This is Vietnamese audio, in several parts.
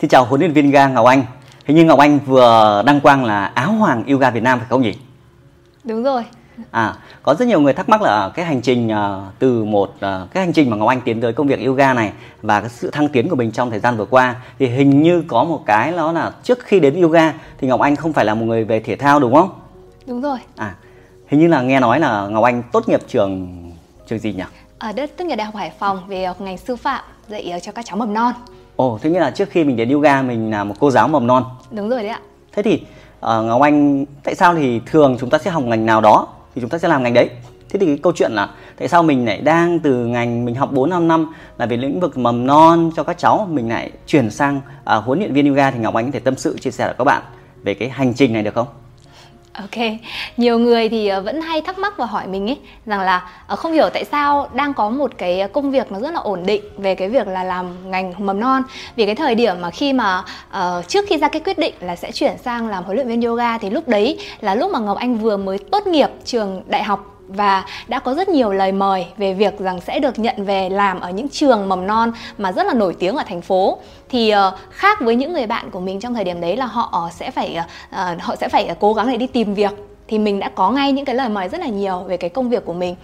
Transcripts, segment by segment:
Xin chào huấn luyện viên yoga Ngọc Anh. Hình như Ngọc Anh vừa đăng quang là áo hoàng yoga Việt Nam phải không nhỉ? Đúng rồi. À, có rất nhiều người thắc mắc là cái hành trình uh, từ một uh, cái hành trình mà Ngọc Anh tiến tới công việc yoga này và cái sự thăng tiến của mình trong thời gian vừa qua thì hình như có một cái đó là trước khi đến yoga thì Ngọc Anh không phải là một người về thể thao đúng không? Đúng rồi. À, hình như là nghe nói là Ngọc Anh tốt nghiệp trường trường gì nhỉ? Ở đất tốt nghiệp Đại học Hải Phòng về ngành sư phạm dạy cho các cháu mầm non. Ồ, thế nghĩa là trước khi mình đến yoga mình là một cô giáo mầm non. Đúng rồi đấy ạ. Thế thì uh, Ngọc Anh tại sao thì thường chúng ta sẽ học ngành nào đó thì chúng ta sẽ làm ngành đấy. Thế thì cái câu chuyện là tại sao mình lại đang từ ngành mình học 4 5 năm là về lĩnh vực mầm non cho các cháu mình lại chuyển sang uh, huấn luyện viên yoga thì Ngọc Anh có thể tâm sự chia sẻ với các bạn về cái hành trình này được không? Ok, nhiều người thì ờ, vẫn hay thắc mắc và hỏi mình ấy rằng là ờ, không hiểu tại sao đang có một cái công việc nó rất là ổn định về cái việc là làm ngành mầm non. Vì cái thời điểm mà khi mà uh, trước khi ra cái quyết định là sẽ chuyển sang làm huấn luyện viên yoga thì lúc đấy là lúc mà Ngọc Anh vừa mới tốt nghiệp trường đại học và đã có rất nhiều lời mời về việc rằng sẽ được nhận về làm ở những trường mầm non mà rất là nổi tiếng ở thành phố. Thì uh, khác với những người bạn của mình trong thời điểm đấy là họ sẽ phải uh, họ sẽ phải cố gắng để đi tìm việc thì mình đã có ngay những cái lời mời rất là nhiều về cái công việc của mình.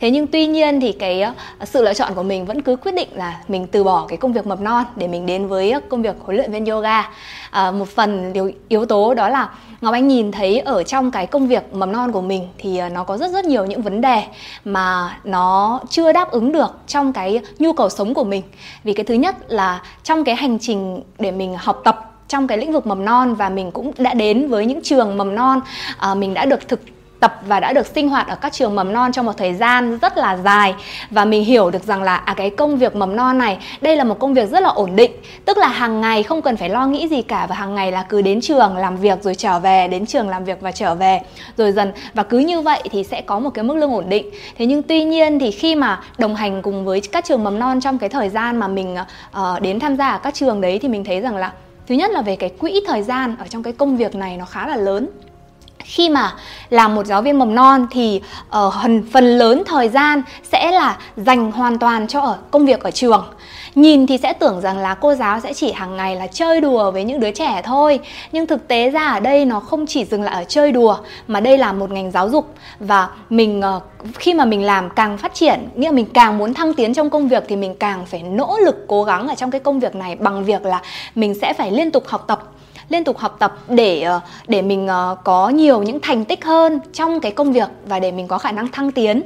Thế nhưng tuy nhiên thì cái ờ, sự lựa chọn của mình vẫn cứ quyết định là mình từ bỏ cái công việc mầm non để mình đến với ờ, công việc huấn luyện viên yoga. À, một phần điều yếu tố đó là Ngọc Anh nhìn thấy ở trong cái công việc mầm non của mình thì nó có rất rất nhiều những vấn đề mà nó chưa đáp ứng được trong cái nhu cầu sống của mình. Vì cái thứ nhất là trong cái hành trình để mình học tập trong cái lĩnh vực mầm non và mình cũng đã đến với những trường mầm non à, mình đã được thực tập và đã được sinh hoạt ở các trường mầm non trong một thời gian rất là dài. Và mình hiểu được rằng là à cái công việc mầm non này đây là một công việc rất là ổn định. Tức là hàng ngày không cần phải lo nghĩ gì cả và hàng ngày là cứ đến trường làm việc rồi trở về đến trường làm việc và trở về rồi dần. Và cứ như vậy thì sẽ có một cái mức lương ổn định. Thế nhưng tuy nhiên thì khi mà đồng hành cùng với các trường mầm non trong cái thời gian mà mình uh, đến tham gia ở các trường đấy thì mình thấy rằng là thứ nhất là về cái quỹ thời gian ở trong cái công việc này nó khá là lớn khi mà làm một giáo viên mầm non thì uh, phần lớn thời gian sẽ là dành hoàn toàn cho ở công việc ở trường. Nhìn thì sẽ tưởng rằng là cô giáo sẽ chỉ hàng ngày là chơi đùa với những đứa trẻ thôi nhưng thực tế ra ở đây nó không chỉ dừng lại ở chơi đùa mà đây là một ngành giáo dục. Và mình uh, khi mà mình làm càng phát triển nghĩa là mình càng muốn thăng tiến trong công việc thì mình càng phải nỗ lực cố gắng ở trong cái công việc này bằng việc là mình sẽ phải liên tục học tập liên tục học tập để ờ, để mình ờ, có nhiều những thành tích hơn trong cái công việc và để mình có khả năng thăng tiến.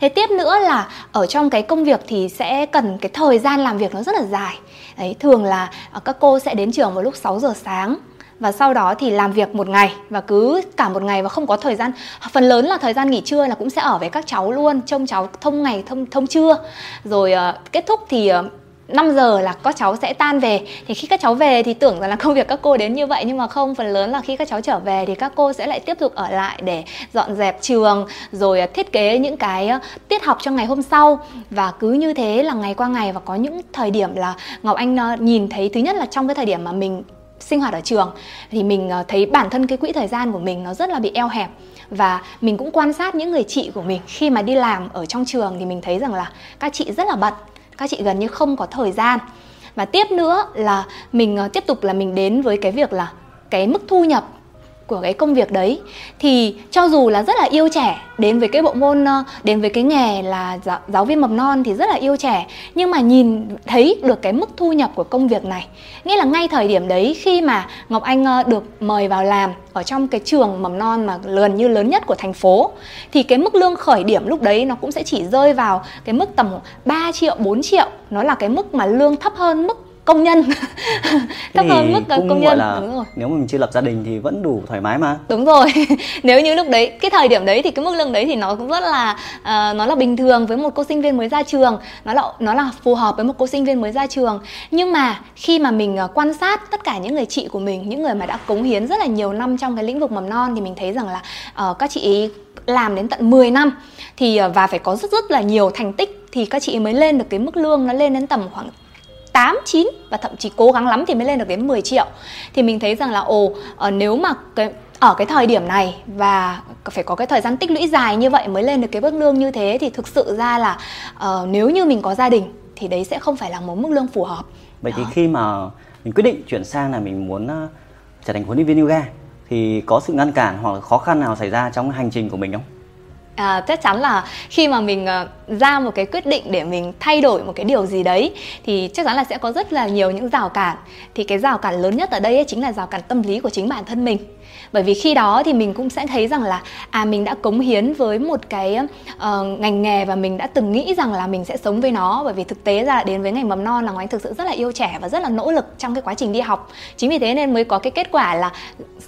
Thế tiếp nữa là ở trong cái công việc thì sẽ cần cái thời gian làm việc nó rất là dài. Đấy thường là ờ, các cô sẽ đến trường vào lúc 6 giờ sáng và sau đó thì làm việc một ngày và cứ cả một ngày và không có thời gian. Phần lớn là thời gian nghỉ trưa là cũng sẽ ở với các cháu luôn trông cháu thông ngày thông thông trưa. Rồi uh, kết thúc thì uh, 5 giờ là các cháu sẽ tan về. Thì khi các cháu về thì tưởng rằng là công việc các cô đến như vậy, nhưng mà không, phần lớn là khi các cháu trở về thì các cô sẽ lại tiếp tục ở lại để dọn dẹp trường, rồi à, thiết kế những cái tiết học cho ngày hôm sau. Và cứ như thế là ngày qua ngày và có những thời điểm là Ngọc Anh nhìn thấy thứ nhất là trong cái thời điểm mà mình sinh hoạt ở trường, thì mình ờ, thấy bản thân cái quỹ thời gian của mình nó rất là bị eo hẹp. Và mình cũng quan sát những người chị của mình. Khi mà đi làm ở trong trường thì mình thấy rằng là các chị rất là bận các chị gần như không có thời gian. Và tiếp nữa là mình ờ, tiếp tục là mình đến với cái việc là cái mức thu nhập của cái công việc đấy. Thì cho dù là rất là yêu trẻ đến với cái bộ môn ờ, đến với cái nghề là giáo, giáo viên mầm non thì rất là yêu trẻ nhưng mà nhìn thấy được cái mức thu nhập của công việc này nghĩa là ngay thời điểm đấy khi mà ngọc anh ờ, được mời vào làm ở trong cái trường mầm non mà gần như lớn nhất của thành phố thì cái mức lương khởi điểm lúc đấy nó cũng sẽ chỉ rơi vào cái mức tầm 3 triệu 4 triệu nó là cái mức mà lương thấp hơn mức công nhân. Thấp hơn mức cũng công nhân. là đúng rồi. nếu mà mình chưa lập gia đình thì vẫn đủ thoải mái mà. Đúng rồi. Nếu như lúc đấy cái thời điểm đấy thì cái mức lương đấy thì nó cũng rất là uh, nó là bình thường với một cô sinh viên mới ra trường. Nó là nó là phù hợp với một cô sinh viên mới ra trường. Nhưng mà khi mà mình uh, quan sát tất cả những người chị của mình những người mà đã cống hiến rất là nhiều năm trong cái lĩnh vực mầm non thì mình thấy rằng là uh, các chị làm đến tận 10 năm thì và phải có rất rất là nhiều thành tích thì các chị mới lên được cái mức lương nó lên đến tầm khoảng 8, 9 và thậm chí cố gắng lắm thì mới lên được đến 10 triệu thì mình thấy rằng là ồ ờ, nếu mà cái ở cái thời điểm này và phải có cái thời gian tích lũy dài như vậy mới lên được cái mức lương như thế thì thực sự ra là uh, nếu như mình có gia đình thì đấy sẽ không phải là một mức lương phù hợp vậy Đó. thì khi mà mình quyết định chuyển sang là mình muốn uh, trở thành huấn luyện viên yoga thì có sự ngăn cản hoặc là khó khăn nào xảy ra trong hành trình của mình không? À, chắc chắn là khi mà mình à, ra một cái quyết định để mình thay đổi một cái điều gì đấy thì chắc chắn là sẽ có rất là nhiều những rào cản. Thì cái rào cản lớn nhất ở đây ấy chính là rào cản tâm lý của chính bản thân mình bởi vì khi đó thì mình cũng sẽ thấy rằng là à mình đã cống hiến với một cái uh, ngành nghề và mình đã từng nghĩ rằng là mình sẽ sống với nó. Bởi vì thực tế ra đến với ngành mầm non là anh thực sự rất là yêu trẻ và rất là nỗ lực trong cái quá trình đi học. Chính vì thế nên mới có cái kết quả là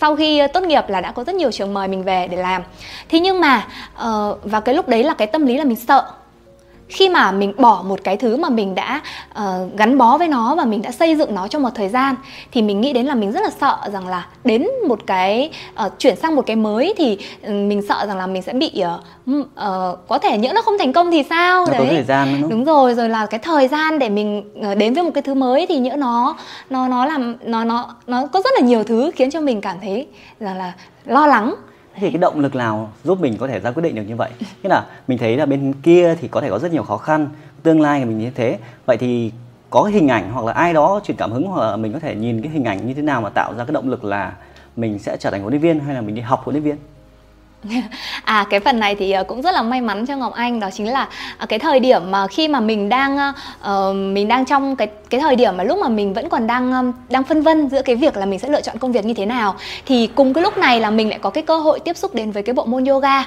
sau khi ờ, tốt nghiệp là đã có rất nhiều trường mời mình về để làm. Thế nhưng mà uh, và cái lúc đấy là cái tâm lý là mình sợ khi mà mình bỏ một cái thứ mà mình đã uh, gắn bó với nó và mình đã xây dựng nó trong một thời gian thì mình nghĩ đến là mình rất là sợ rằng là đến một cái uh, chuyển sang một cái mới thì uh, mình sợ rằng là mình sẽ bị uh, uh, có thể nhỡ nó không thành công thì sao? Nó đấy. thời gian đúng, đúng rồi rồi là cái thời gian để mình đến với một cái thứ mới thì nhỡ nó nó nó làm nó nó nó có rất là nhiều thứ khiến cho mình cảm thấy rằng là lo lắng thì cái động lực nào giúp mình có thể ra quyết định được như vậy? Nghĩa là mình thấy là bên kia thì có thể có rất nhiều khó khăn, tương lai của mình như thế. Vậy thì có cái hình ảnh hoặc là ai đó truyền cảm hứng hoặc là mình có thể nhìn cái hình ảnh như thế nào mà tạo ra cái động lực là mình sẽ trở thành huấn luyện viên hay là mình đi học huấn luyện viên? à cái phần này thì ờ, cũng rất là may mắn cho Ngọc Anh đó chính là à, cái thời điểm mà khi mà mình đang uh, mình đang trong cái cái thời điểm mà lúc mà mình vẫn còn đang đang phân vân giữa cái việc là mình sẽ lựa chọn công việc như thế nào thì cùng cái lúc này là mình lại có cái cơ hội tiếp xúc đến với cái bộ môn yoga.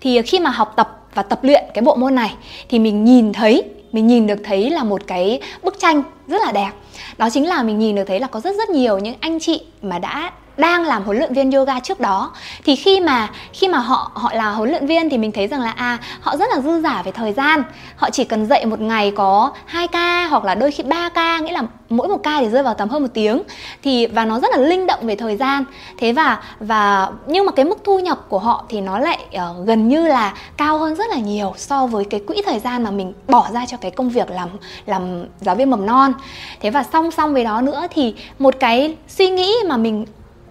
Thì khi mà học tập và tập luyện cái bộ môn này thì mình nhìn thấy mình nhìn được thấy là một cái bức tranh rất là đẹp. Đó chính là mình nhìn được thấy là có rất rất nhiều những anh chị mà đã đang làm huấn luyện viên yoga trước đó. Thì khi mà khi mà họ họ là huấn luyện viên thì mình thấy rằng là à họ rất là dư giả về thời gian. Họ chỉ cần dạy một ngày có 2 ca hoặc là đôi khi 3 ca nghĩa là mỗi một ca thì rơi vào tầm hơn một tiếng. Thì và nó rất là linh động về thời gian. Thế và và nhưng mà cái mức thu nhập của họ thì nó lại uh, gần như là cao hơn rất là nhiều so với cái quỹ thời gian mà mình bỏ ra cho cái công việc làm làm giáo viên mầm non. Thế và song song với đó nữa thì một cái suy nghĩ mà mình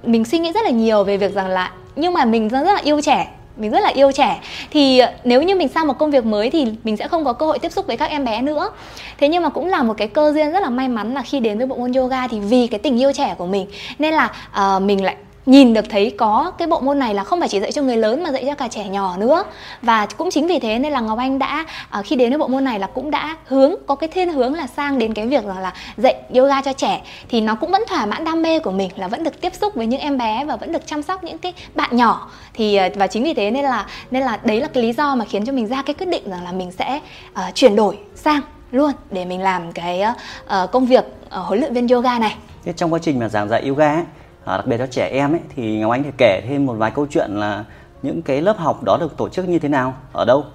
mình suy nghĩ rất là nhiều về việc rằng là nhưng mà mình rất là yêu trẻ mình rất là yêu trẻ. Thì nếu như mình sang một công việc mới thì mình sẽ không có cơ hội tiếp xúc với các em bé nữa. Thế nhưng mà cũng là một cái cơ duyên rất là may mắn là khi đến với bộ môn yoga thì vì cái tình yêu trẻ của mình. Nên là uh, mình lại nhìn được thấy có cái bộ môn này là không phải chỉ dạy cho người lớn mà dạy cho cả trẻ nhỏ nữa. Và cũng chính vì thế nên là ngọc anh đã à, khi đến với bộ môn này là cũng đã hướng có cái thiên hướng là sang đến cái việc là, là dạy yoga cho trẻ. Thì nó cũng vẫn thỏa mãn đam mê của mình là vẫn được tiếp xúc với những em bé và vẫn được chăm sóc những cái bạn nhỏ. Thì à, và chính vì thế nên là nên là đấy là cái lý do mà khiến cho mình ra cái quyết định rằng là mình sẽ uh, chuyển đổi sang luôn để mình làm cái uh, công việc uh, huấn luyện viên yoga này. Thế trong quá trình mà giảng dạy yoga ấy, à, đặc biệt cho trẻ em ấy thì ngọc anh thể kể thêm một vài câu chuyện là những cái lớp học đó được tổ chức như thế nào ở đâu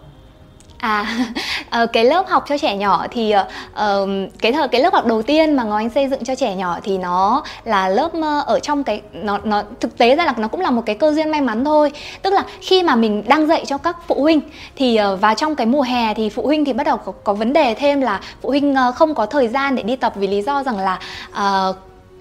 À, ờ, cái lớp học cho trẻ nhỏ thì uh, cái thời cái lớp học đầu tiên mà Ngọc Anh xây dựng cho trẻ nhỏ thì nó là lớp ở trong cái nó nó thực tế ra là nó cũng là một cái cơ duyên may mắn thôi. Tức là khi mà mình đang dạy cho các phụ huynh thì ờ, uh, vào trong cái mùa hè thì phụ huynh thì bắt đầu có, có vấn đề thêm là phụ huynh uh, không có thời gian để đi tập vì lý do rằng là uh,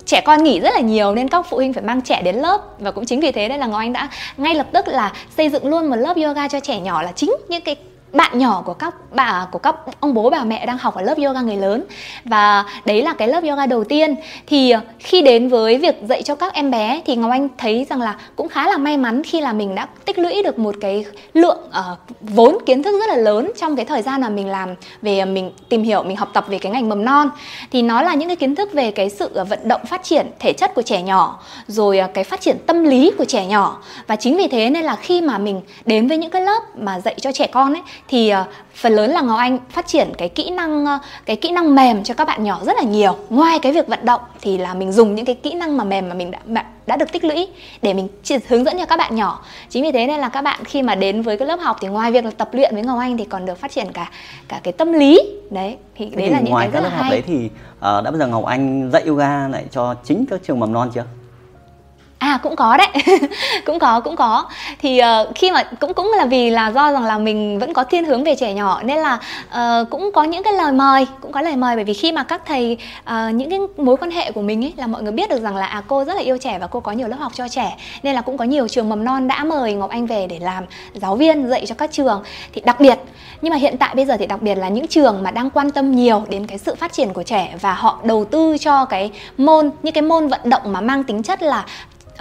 trẻ con nghỉ rất là nhiều nên các phụ huynh phải mang trẻ đến lớp. Và cũng chính vì thế nên là Ngọc Anh đã ngay lập tức là xây dựng luôn một lớp yoga cho trẻ nhỏ là chính những cái bạn nhỏ của các bà của các ông bố bà mẹ đang học ở lớp yoga người lớn. Và đấy là cái lớp yoga đầu tiên. Thì ờ, khi đến với việc dạy cho các em bé thì ngọc anh thấy rằng là cũng khá là may mắn khi là mình đã tích lũy được một cái lượng uh, vốn kiến thức rất là lớn trong cái thời gian mà mình làm về ờ, mình tìm hiểu mình học tập về cái ngành mầm non. Thì nó là những cái kiến thức về cái sự vận động phát triển thể chất của trẻ nhỏ rồi cái phát triển tâm lý của trẻ nhỏ. Và chính vì thế nên là khi mà mình đến với những cái lớp mà dạy cho trẻ con ấy thì uh, phần lớn là Ngọc Anh phát triển cái kỹ năng uh, cái kỹ năng mềm cho các bạn nhỏ rất là nhiều. Ngoài cái việc vận động thì là mình dùng những cái kỹ năng mà mềm mà mình đã đã được tích lũy để mình hướng dẫn cho các bạn nhỏ. Chính vì thế nên là các bạn khi mà đến với cái lớp học thì ngoài việc là tập luyện với Ngọc Anh thì còn được phát triển cả cả cái tâm lý. Đấy, thì đấy thì là những ngoài cái rất các lớp học đấy thì uh, đã bao giờ Ngọc Anh dạy yoga lại cho chính các trường mầm non chưa? À cũng có đấy, cũng có cũng có. Thì uh, khi mà cũng cũng là vì là do rằng là mình vẫn có thiên hướng về trẻ nhỏ nên là uh, cũng có những cái lời mời, cũng có lời mời bởi vì khi mà các thầy uh, những cái mối quan hệ của mình ấy là mọi người biết được rằng là à cô rất là yêu trẻ và cô có nhiều lớp học cho trẻ nên là cũng có nhiều trường mầm non đã mời Ngọc Anh về để làm giáo viên dạy cho các trường. Thì đặc biệt nhưng mà hiện tại bây giờ thì đặc biệt là những trường mà đang quan tâm nhiều đến cái sự phát triển của trẻ và họ đầu tư cho cái môn những cái môn vận động mà mang tính chất là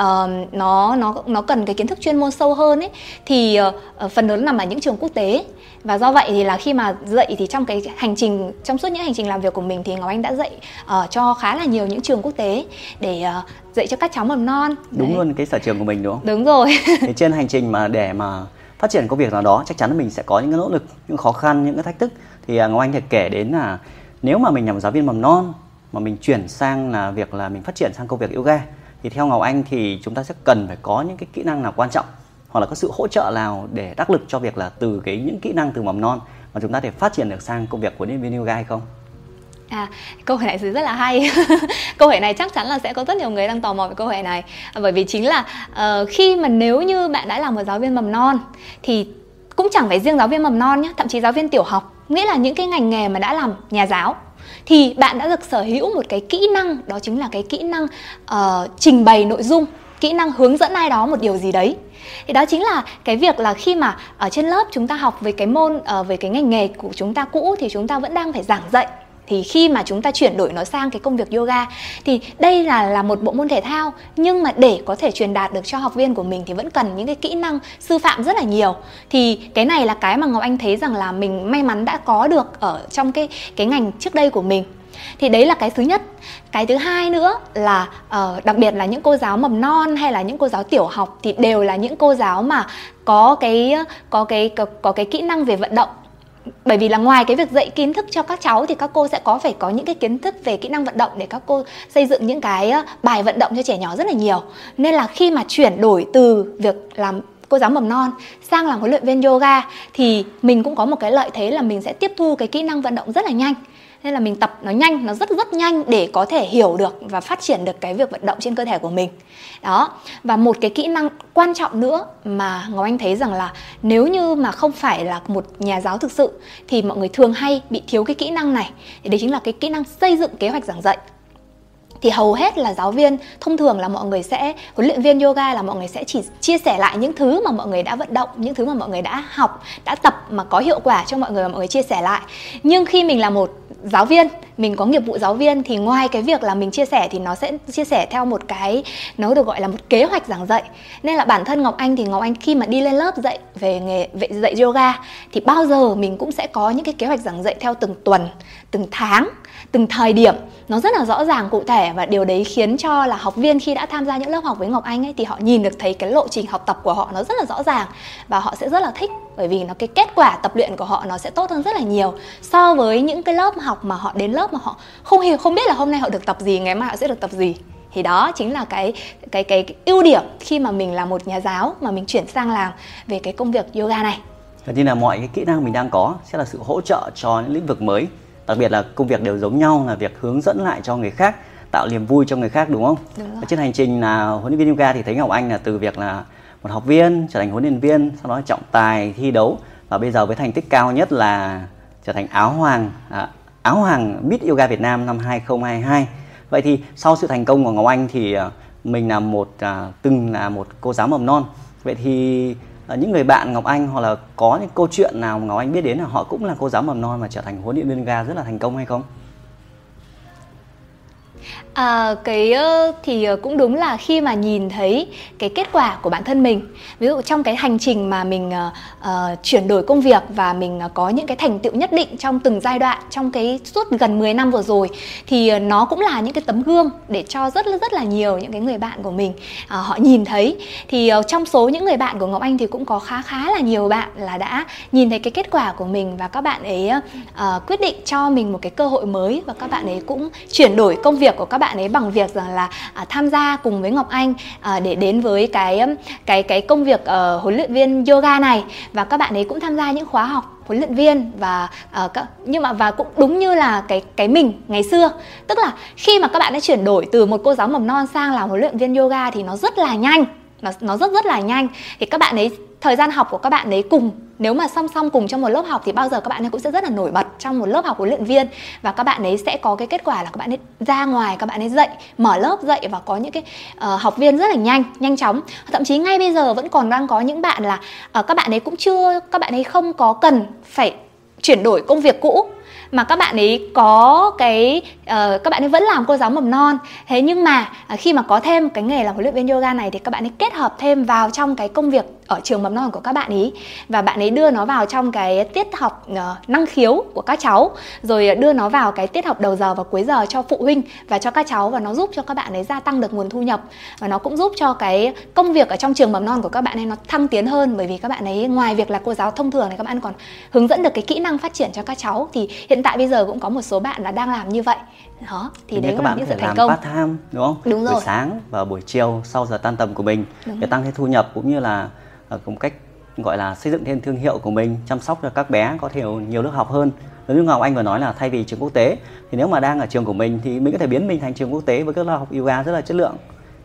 uh, nó nó nó cần cái kiến thức chuyên môn sâu hơn ấy thì uh, phần lớn nằm ở những trường quốc tế. Và do vậy thì là khi mà dạy thì trong cái hành trình trong suốt những hành trình làm việc của mình thì Ngọc Anh đã dạy uh, cho khá là nhiều những trường quốc tế để uh, dạy cho các cháu mầm non. Đúng Đấy. luôn cái sở trường của mình đúng không? Đúng rồi. Thì trên hành trình mà để mà phát triển công việc nào đó chắc chắn là mình sẽ có những cái nỗ lực những khó khăn những cái thách thức. Thì Ngọc Anh thì kể đến là nếu mà mình làm giáo viên mầm non mà mình chuyển sang là việc là mình phát triển sang công việc yoga thì theo Ngọc Anh thì chúng ta sẽ cần phải có những cái kỹ năng nào quan trọng hoặc là có sự hỗ trợ nào để đắc lực cho việc là từ cái những kỹ năng từ mầm non mà chúng ta thể phát triển được sang công việc của nhân viên yoga hay không? À, câu hỏi này rất là hay. câu hỏi này chắc chắn là sẽ có rất nhiều người đang tò mò về câu hỏi này. Bởi vì chính là uh, khi mà nếu như bạn đã là một giáo viên mầm non thì cũng chẳng phải riêng giáo viên mầm non nhé, thậm chí giáo viên tiểu học, nghĩa là những cái ngành nghề mà đã làm nhà giáo thì bạn đã được sở hữu một cái kỹ năng đó chính là cái kỹ năng uh, trình bày nội dung kỹ năng hướng dẫn ai đó một điều gì đấy. Thì đó chính là cái việc là khi mà ở trên lớp chúng ta học về cái môn uh, về cái ngành nghề của chúng ta cũ thì chúng ta vẫn đang phải giảng dạy thì khi mà chúng ta chuyển đổi nó sang cái công việc yoga thì đây là là một bộ môn thể thao nhưng mà để có thể truyền đạt được cho học viên của mình thì vẫn cần những cái kỹ năng sư phạm rất là nhiều. Thì cái này là cái mà ngọc anh thấy rằng là mình may mắn đã có được ở trong cái cái ngành trước đây của mình. Thì đấy là cái thứ nhất. Cái thứ hai nữa là uh, đặc biệt là những cô giáo mầm non hay là những cô giáo tiểu học thì đều là những cô giáo mà có cái có cái có, có cái kỹ năng về vận động bởi vì là ngoài cái việc dạy kiến thức cho các cháu thì các cô sẽ có phải có những cái kiến thức về kỹ năng vận động để các cô xây dựng những cái bài vận động cho trẻ nhỏ rất là nhiều. Nên là khi mà chuyển đổi từ việc làm cô giáo mầm non sang làm huấn luyện viên yoga thì mình cũng có một cái lợi thế là mình sẽ tiếp thu cái kỹ năng vận động rất là nhanh nên là mình tập nó nhanh, nó rất rất nhanh để có thể hiểu được và phát triển được cái việc vận động trên cơ thể của mình. Đó, và một cái kỹ năng quan trọng nữa mà ngọc anh thấy rằng là nếu như mà không phải là một nhà giáo thực sự thì mọi người thường hay bị thiếu cái kỹ năng này. Thì đấy chính là cái kỹ năng xây dựng kế hoạch giảng dạy. Thì hầu hết là giáo viên, thông thường là mọi người sẽ, huấn luyện viên yoga là mọi người sẽ chỉ chia sẻ lại những thứ mà mọi người đã vận động, những thứ mà mọi người đã học, đã tập mà có hiệu quả cho mọi người và mọi người chia sẻ lại. Nhưng khi mình là một giáo viên, mình có nghiệp vụ giáo viên thì ngoài cái việc là mình chia sẻ thì nó sẽ chia sẻ theo một cái, nó được gọi là một kế hoạch giảng dạy. Nên là bản thân ngọc anh thì ngọc anh khi mà đi lên lớp dạy về nghề, về dạy yoga thì bao giờ mình cũng sẽ có những cái kế hoạch giảng dạy theo từng tuần, từng tháng từng thời điểm. Nó rất là rõ ràng cụ thể và điều đấy khiến cho là học viên khi đã tham gia những lớp học với Ngọc Anh ấy thì họ nhìn được thấy cái lộ trình học tập của họ nó rất là rõ ràng và họ sẽ rất là thích bởi vì nó cái kết quả tập luyện của họ nó sẽ tốt hơn rất là nhiều so với những cái lớp học mà họ đến lớp mà họ không hiểu không biết là hôm nay họ được tập gì ngày mai họ sẽ được tập gì. Thì đó chính là cái cái cái, cái ưu điểm khi mà mình là một nhà giáo mà mình chuyển sang làm về cái công việc yoga này. Thế nên là mọi cái kỹ năng mình đang có sẽ là sự hỗ trợ cho những lĩnh vực mới đặc biệt là công việc đều giống nhau là việc hướng dẫn lại cho người khác tạo niềm vui cho người khác đúng không? Đúng rồi. trên hành trình là huấn luyện viên yoga thì thấy Ngọc Anh là từ việc là một học viên trở thành huấn luyện viên, sau đó trọng tài thi đấu và bây giờ với thành tích cao nhất là trở thành áo hoàng à, áo hoàng Miss Yoga Việt Nam năm 2022. Vậy thì sau sự thành công của Ngọc Anh thì à, mình là một à, từng là một cô giáo mầm non. Vậy thì Ờ, những người bạn Ngọc Anh hoặc là có những câu chuyện nào Ngọc Anh biết đến là họ cũng là cô giáo mầm non mà trở thành huấn luyện viên ga rất là thành công hay không? À, cái thì ờ, cũng đúng là khi mà nhìn thấy cái kết quả của bản thân mình. Ví dụ trong cái hành trình mà mình uh, chuyển đổi công việc và mình có những cái thành tựu nhất định trong từng giai đoạn trong cái suốt gần 10 năm vừa rồi thì nó cũng là những cái tấm gương để cho rất rất là nhiều những cái người bạn của mình uh, họ nhìn thấy. Thì uh, trong số những người bạn của Ngọc Anh thì cũng có khá khá là nhiều bạn là đã nhìn thấy cái kết quả của mình và các bạn ấy uh, quyết định cho mình một cái cơ hội mới và các bạn ấy cũng chuyển đổi công việc của các bạn bạn ấy bằng việc rằng là à, tham gia cùng với Ngọc Anh à, để đến với cái um, cái cái công việc uh, huấn luyện viên yoga này. Và các bạn ấy cũng tham gia những khóa học huấn luyện viên và uh, các, nhưng mà và cũng đúng như là cái cái mình ngày xưa. Tức là khi mà các bạn đã chuyển đổi từ một cô giáo mầm non sang làm huấn luyện viên yoga thì nó rất là nhanh nó nó rất rất là nhanh. Thì các bạn ấy thời gian học của các bạn ấy cùng nếu mà song song cùng trong một lớp học thì bao giờ các bạn ấy cũng sẽ rất là nổi bật trong một lớp học huấn luyện viên và các bạn ấy sẽ có cái kết quả là các bạn ấy ra ngoài các bạn ấy dạy mở lớp dạy và có những cái uh, học viên rất là nhanh nhanh chóng thậm chí ngay bây giờ vẫn còn đang có những bạn là uh, các bạn ấy cũng chưa các bạn ấy không có cần phải chuyển đổi công việc cũ mà các bạn ấy có cái uh, các bạn ấy vẫn làm cô giáo mầm non thế nhưng mà uh, khi mà có thêm cái nghề làm huấn luyện viên yoga này thì các bạn ấy kết hợp thêm vào trong cái công việc ở trường mầm non của các bạn ý. Và bạn ấy đưa nó vào trong cái tiết học uh, năng khiếu của các cháu rồi đưa nó vào cái tiết học đầu giờ và cuối giờ cho phụ huynh và cho các cháu và nó giúp cho các bạn ấy gia tăng được nguồn thu nhập. Và nó cũng giúp cho cái công việc ở trong trường mầm non của các bạn ấy nó thăng tiến hơn bởi vì các bạn ấy ngoài việc là cô giáo thông thường thì các bạn còn hướng dẫn được cái kỹ năng phát triển cho các cháu. Thì hiện tại bây giờ cũng có một số bạn là đang làm như vậy. Đó thì đấy các bạn những sự thành công. part time đúng không? Đúng rồi. buổi sáng và buổi chiều sau giờ tan tầm của mình đúng để tăng thêm thu nhập cũng như là Ờ, một cách gọi là xây dựng thêm thương hiệu của mình chăm sóc cho các bé có thể nhiều lớp học hơn. Giống như ngọc anh vừa nói là thay vì trường quốc tế thì nếu mà đang ở trường của mình thì mình có thể biến mình thành trường quốc tế với các lớp học yoga rất là chất lượng.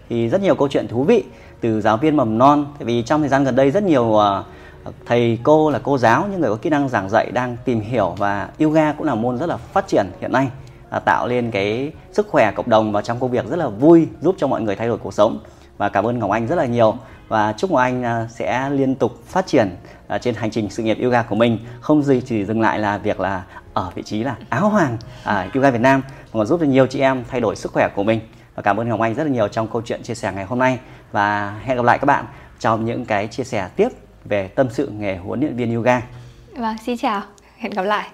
Thì rất nhiều câu chuyện thú vị từ giáo viên mầm non tại vì trong thời gian gần đây rất nhiều ờ, thầy cô là cô giáo những người có kỹ năng giảng dạy đang tìm hiểu và yoga cũng là môn rất là phát triển hiện nay à, tạo lên cái sức khỏe cộng đồng và trong công việc rất là vui giúp cho mọi người thay đổi cuộc sống. Và cảm ơn Ngọc Anh rất là nhiều và chúc Ngọc Anh à, sẽ liên tục phát triển à, trên hành trình sự nghiệp yoga của mình không gì chỉ dừng lại là việc là ở vị trí là áo hoàng à, yoga Việt Nam mà còn giúp cho nhiều chị em thay đổi sức khỏe của mình và cảm ơn Ngọc Anh rất là nhiều trong câu chuyện chia sẻ ngày hôm nay và hẹn gặp lại các bạn trong những cái chia sẻ tiếp về tâm sự nghề huấn luyện viên yoga. Vâng, xin chào, hẹn gặp lại.